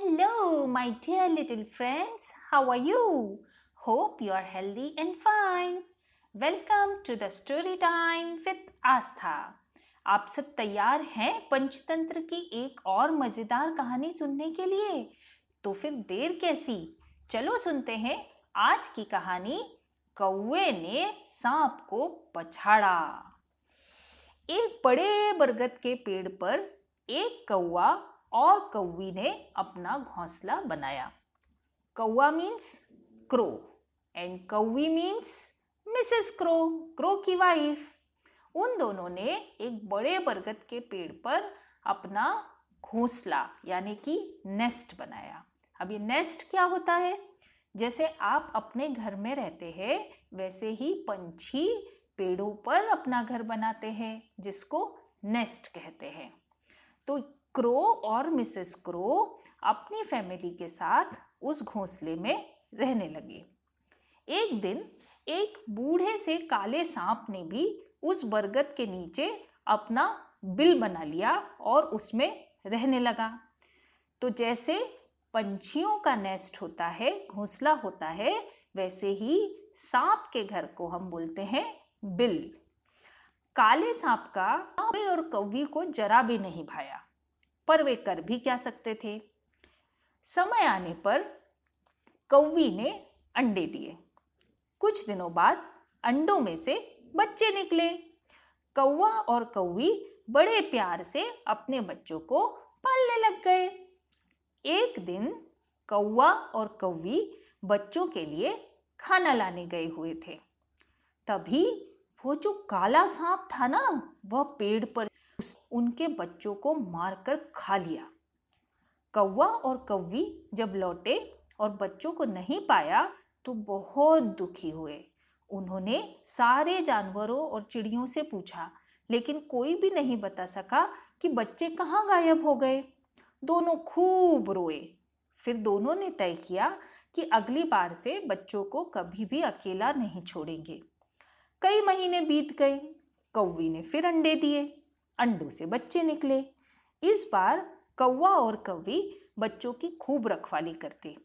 Hello, my dear little friends. How are you? Hope you are healthy and fine. Welcome to the story time with Astha. आप सब तैयार हैं पंचतंत्र की एक और मज़ेदार कहानी सुनने के लिए तो फिर देर कैसी चलो सुनते हैं आज की कहानी कौए ने सांप को पछाड़ा एक बड़े बरगद के पेड़ पर एक कौआ और कौवी ने अपना घोंसला बनाया। कौआ मीन्स क्रो एंड कौवी मीन्स मिसेस क्रो क्रो की वाइफ उन दोनों ने एक बड़े बरगद के पेड़ पर अपना घोंसला, यानी कि नेस्ट बनाया। अब ये नेस्ट क्या होता है? जैसे आप अपने घर में रहते हैं, वैसे ही पंछी पेड़ों पर अपना घर बनाते हैं, जिसको नेस्ट कहते हैं। तो क्रो और मिसेस क्रो अपनी फैमिली के साथ उस घोंसले में रहने लगे। एक दिन एक बूढ़े से काले सांप ने भी उस बरगद के नीचे अपना बिल बना लिया और उसमें रहने लगा। तो जैसे पंछियों का नेस्ट होता है, घोंसला होता है, वैसे ही सांप के घर को हम बोलते हैं बिल। काले सांप का और कौवी को जरा भी नहीं भाया। पर वे कर भी क्या सकते थे? समय आने पर कौवी ने अंडे दिए। कुछ दिनों बाद अंडों में से बच्चे निकले। कौवा और कौवी बड़े प्यार से अपने बच्चों को पालने लग गए। एक दिन कौवा और कौवी बच्चों के लिए खाना लाने गए हुए थे। तभी वो जो काला सांप था ना, वह पेड़ पर उनके बच्चों को मारकर खा लिया। कौवा और कौवी जब लौटे और बच्चों को नहीं पाया तो बहुत दुखी हुए। उन्होंने सारे जानवरों और चिड़ियों से पूछा, लेकिन कोई भी नहीं बता सका कि बच्चे कहाँ गायब हो गए। दोनों खूब रोए। फिर दोनों ने तय किया कि अगली बार से बच्चों को कभी भी अकेला नहीं छोड़ेंगे। कई महीने बीत गए। कौवी ने फिर अंडे दिए। अंडों से बच्चे निकले। इस बार कौवा और कौवी बच्चों की खूब रखवाली करते।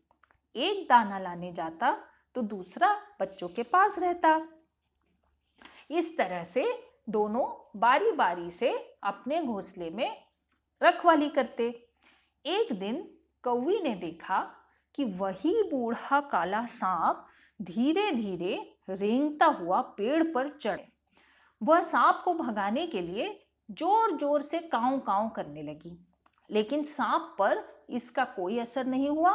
एक दाना लाने जाता तो दूसरा बच्चों के पास रहता। इस तरह से दोनों बारी बारी से अपने घोंसले में रखवाली करते। एक दिन कौवी ने देखा कि वही बूढ़ा काला सांप धीरे धीरे रेंगता हुआ पेड़ पर चढ़े। वह सांप को भगाने के लिए ज़ोर ज़ोर से काव काव करने लगी। लेकिन सांप पर इसका कोई असर नहीं हुआ।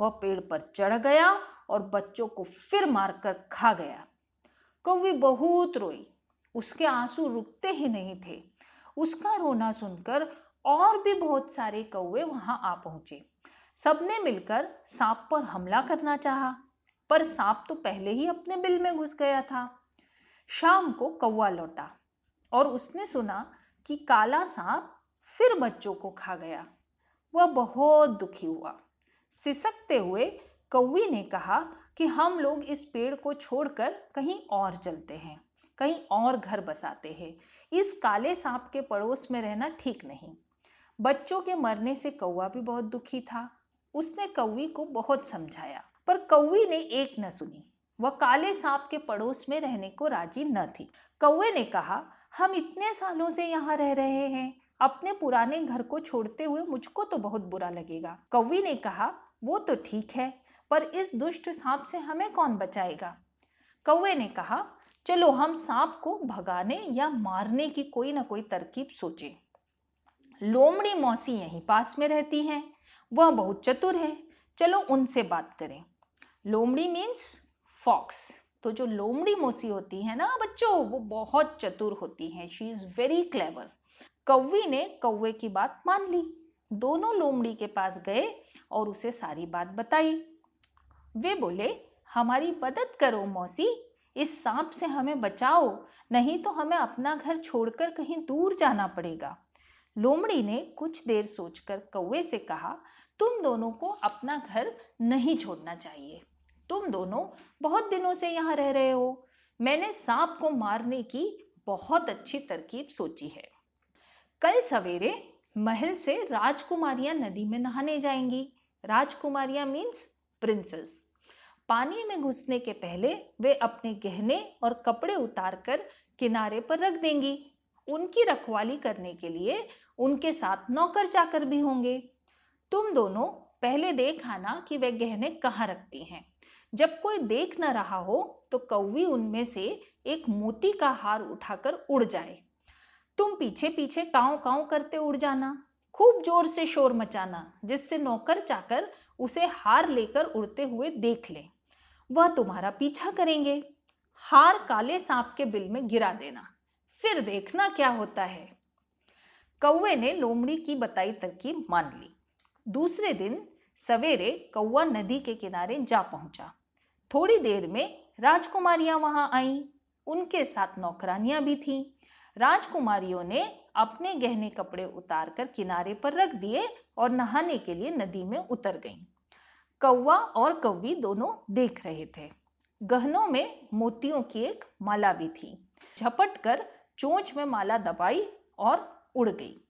वह पेड़ पर चढ़ गया और बच्चों को फिर मारकर खा गया। कौवी बहुत रोई। उसके आँसू रुकते ही नहीं थे। उसका रोना सुनकर और भी बहुत सारे कौवे वहाँ आ पहुँचे। सबने मिलकर सांप पर हमला करना चाहा। पर सांप तो पहले ही अपने बिल में घुस गया था। शाम को कौवा लौटा और उसने सुना कि काला सांप फिर बच्चों को खा गया। वह बहुत दुखी हुआ। सिसकते हुए कौवी ने कहा कि हम लोग इस पेड़ को छोड़कर कहीं और चलते हैं, कहीं और घर बसाते हैं। इस काले सांप के पड़ोस में रहना ठीक नहीं। बच्चों के मरने से कौवा भी बहुत दुखी था। उसने कौवी को बहुत समझाया, पर कौवी ने एक न सुनी। वह काले सांप के पड़ोस में रहने को राज़ी न थी। कौवे ने कहा हम इतने सालों से यहाँ रह रहे हैं, अपने पुराने घर को छोड़ते हुए मुझको तो बहुत बुरा लगेगा। कौवी ने कहा, वो तो ठीक है, पर इस दुष्ट सांप से हमें कौन बचाएगा? कौवे ने कहा, चलो हम सांप को भगाने या मारने की कोई ना कोई तरकीब सोचे। लोमड़ी मौसी यहीं पास में रहती हैं, वह बहुत चतुर है, चलो उनसे बात करें। लोमड़ी मीन्स फॉक्स तो जो लोमड़ी मोसी होती है ना, बच्चों, वो बहुत चतुर होती हैं। शी इज़ वेरी क्लेवर कौवी ने कौवे की बात मान ली। दोनों लोमड़ी के पास गए और उसे सारी बात बताई। वे बोले, हमारी मदद करो मौसी, इस सांप से हमें बचाओ, नहीं तो हमें अपना घर छोड़कर कहीं दूर जाना पड़ेगा। लोमड़ी ने कुछ देर सोचकर कौवे से कहा, तुम दोनों को अपना घर नहीं छोड़ना चाहिए। तुम दोनों बहुत दिनों से यहाँ रह रहे हो। मैंने सांप को मारने की बहुत अच्छी तरकीब सोची है। कल सवेरे महल से राजकुमारियाँ नदी में नहाने जाएँगी। राजकुमारियाँ मीन्स प्रिंसेस पानी में घुसने के पहले वे अपने गहने और कपड़े उतारकर किनारे पर रख देंगी। उनकी रखवाली करने के लिए उनके साथ नौकर चाकर भी होंगे। तुम दोनों पहले देख आना कि वे गहने कहाँ रखती हैं। जब कोई देख न रहा हो तो कौवी उनमें से एक मोती का हार उठाकर उड़ जाए। तुम पीछे पीछे काव काव करते उड़ जाना, खूब ज़ोर से शोर मचाना, जिससे नौकर चाकर उसे हार लेकर उड़ते हुए देख ले। वह तुम्हारा पीछा करेंगे। हार काले सांप के बिल में गिरा देना। फिर देखना क्या होता है। कौवे ने लोमड़ी की बताई तरकीब मान ली। दूसरे दिन सवेरे कौवा नदी के किनारे जा पहुँचा। थोड़ी देर में राजकुमारियाँ वहाँ आईं। उनके साथ नौकरानियाँ भी थीं। राजकुमारियों ने अपने गहने कपड़े उतारकर किनारे पर रख दिए और नहाने के लिए नदी में उतर गईं। कौवा और कौवी दोनों देख रहे थे। गहनों में मोतियों की एक माला भी थी। झपट कर चोंच में माला दबाई और उड़ गई।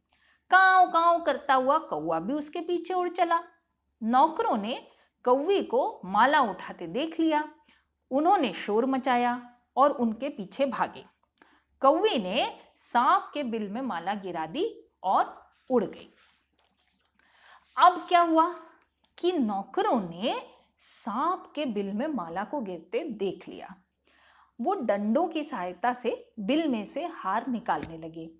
काव काव करता हुआ कौवा भी उसके पीछे उड़ चला। नौकरों ने कौवी को माला उठाते देख लिया। उन्होंने शोर मचाया और उनके पीछे भागे। कौवी ने सांप के बिल में माला गिरा दी और उड़ गई। अब क्या हुआ कि नौकरों ने सांप के बिल में माला को गिरते देख लिया। वो डंडों की सहायता से बिल में से हार निकालने लगे।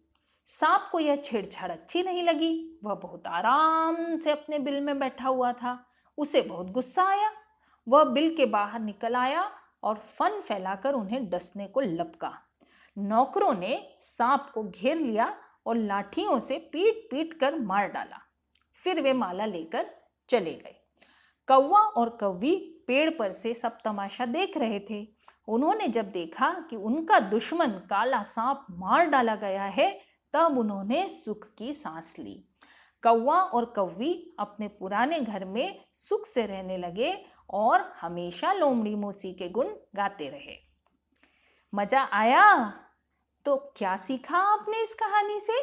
सांप को यह छेड़छाड़ अच्छी नहीं लगी। वह बहुत आराम से अपने बिल में बैठा हुआ था। उसे बहुत गुस्सा आया। वह बिल के बाहर निकल आया और फन फैलाकर उन्हें डसने को लपका। नौकरों ने सांप को घेर लिया और लाठियों से पीट पीट कर मार डाला। फिर वे माला लेकर चले गए। कौवा और कौवी पेड़ पर से सब तमाशा देख रहे थे। उन्होंने जब देखा कि उनका दुश्मन काला सांप मार डाला गया है, तब उन्होंने सुख की सांस ली। कौवा और कौवी अपने पुराने घर में सुख से रहने लगे और हमेशा लोमड़ी मोसी के गुण गाते रहे। मज़ा आया? तो क्या सीखा आपने इस कहानी से?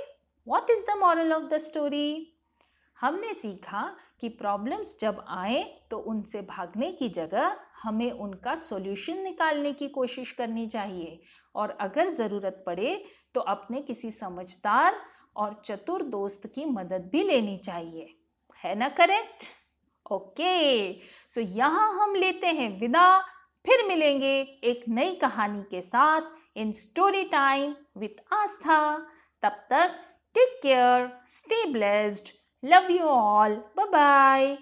What is the moral of the story हमने सीखा कि प्रॉब्लम्स जब आए तो उनसे भागने की जगह हमें उनका सॉल्यूशन निकालने की कोशिश करनी चाहिए। और अगर ज़रूरत पड़े तो अपने किसी समझदार और चतुर दोस्त की मदद भी लेनी चाहिए। है ना करेक्ट ओके सो यहाँ हम लेते हैं विदा। फिर मिलेंगे एक नई कहानी के साथ in story time with Aastha. तब तक take care stay blessed love you all bye bye